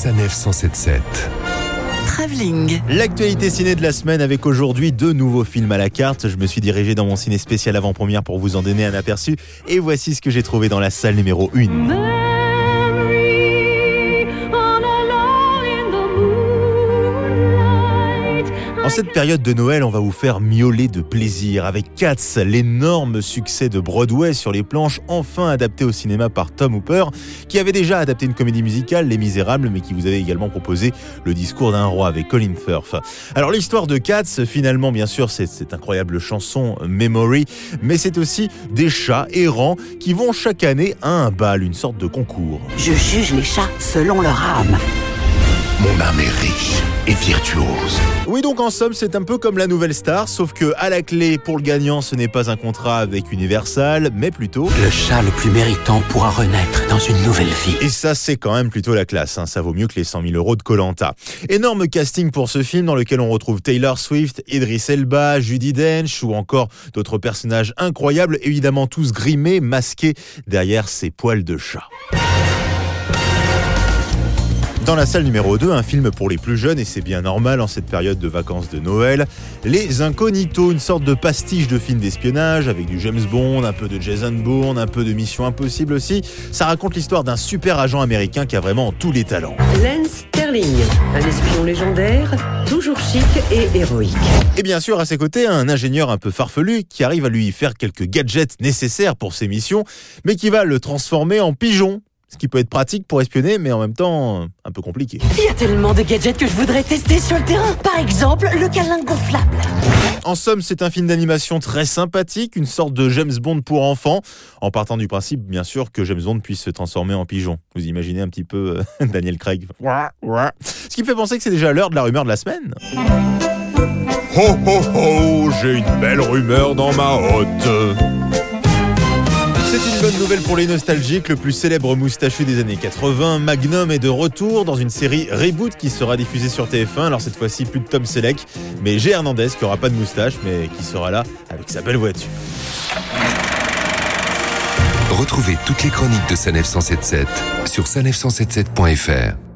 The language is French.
Sanef 177. Travelling. L'actualité ciné de la semaine avec aujourd'hui deux nouveaux films à la carte. Je me suis dirigé dans mon ciné spécial avant-première pour vous en donner un aperçu. Et voici ce que j'ai trouvé dans la salle numéro 1. Cette période de Noël, on va vous faire miauler de plaisir avec Cats, l'énorme succès de Broadway sur les planches, enfin adapté au cinéma par Tom Hooper, qui avait déjà adapté une comédie musicale, Les Misérables, mais qui vous avait également proposé Le discours d'un roi avec Colin Firth. Alors l'histoire de Cats, finalement, bien sûr, c'est cette incroyable chanson Memory, mais c'est aussi des chats errants qui vont chaque année à un bal, une sorte de concours. Je juge les chats selon leur âme. Mon âme est riche et virtuose. Oui, donc en somme, c'est un peu comme la nouvelle star, sauf que à la clé, pour le gagnant, ce n'est pas un contrat avec Universal, mais plutôt. Le chat le plus méritant pourra renaître dans une nouvelle vie. Et ça, c'est quand même plutôt la classe. hein. Ça vaut mieux que les 100 000 euros de Colanta. Énorme casting pour ce film dans lequel on retrouve Taylor Swift, Idris Elba, Judy Dench ou encore d'autres personnages incroyables, évidemment tous grimés, masqués derrière ces poils de chat. Dans la salle numéro 2, un film pour les plus jeunes, et c'est bien normal en cette période de vacances de Noël. Les Incognitos, une sorte de pastiche de film d'espionnage avec du James Bond, un peu de Jason Bourne, un peu de Mission Impossible aussi. Ça raconte l'histoire d'un super agent américain qui a vraiment tous les talents. Lance Sterling, un espion légendaire, toujours chic et héroïque. Et bien sûr, à ses côtés, un ingénieur un peu farfelu qui arrive à lui faire quelques gadgets nécessaires pour ses missions, mais qui va le transformer en pigeon. Ce qui peut être pratique pour espionner, mais en même temps un peu compliqué. Il y a tellement de gadgets que je voudrais tester sur le terrain. Par exemple, le câlin gonflable. En somme, c'est un film d'animation très sympathique, une sorte de James Bond pour enfants, en partant du principe, bien sûr, que James Bond puisse se transformer en pigeon. Vous imaginez un petit peu euh, Daniel Craig. Ce qui me fait penser que c'est déjà l'heure de la rumeur de la semaine. Ho ho ho, j'ai une belle rumeur dans ma hotte. Une bonne nouvelle pour les nostalgiques. Le plus célèbre moustachu des années 80, Magnum, est de retour dans une série Reboot qui sera diffusée sur TF1. Alors cette fois-ci, plus de Tom Selleck, mais G. Hernandez qui aura pas de moustache, mais qui sera là avec sa belle voiture. Retrouvez toutes les chroniques de Sanef 177 sur sanef177.fr.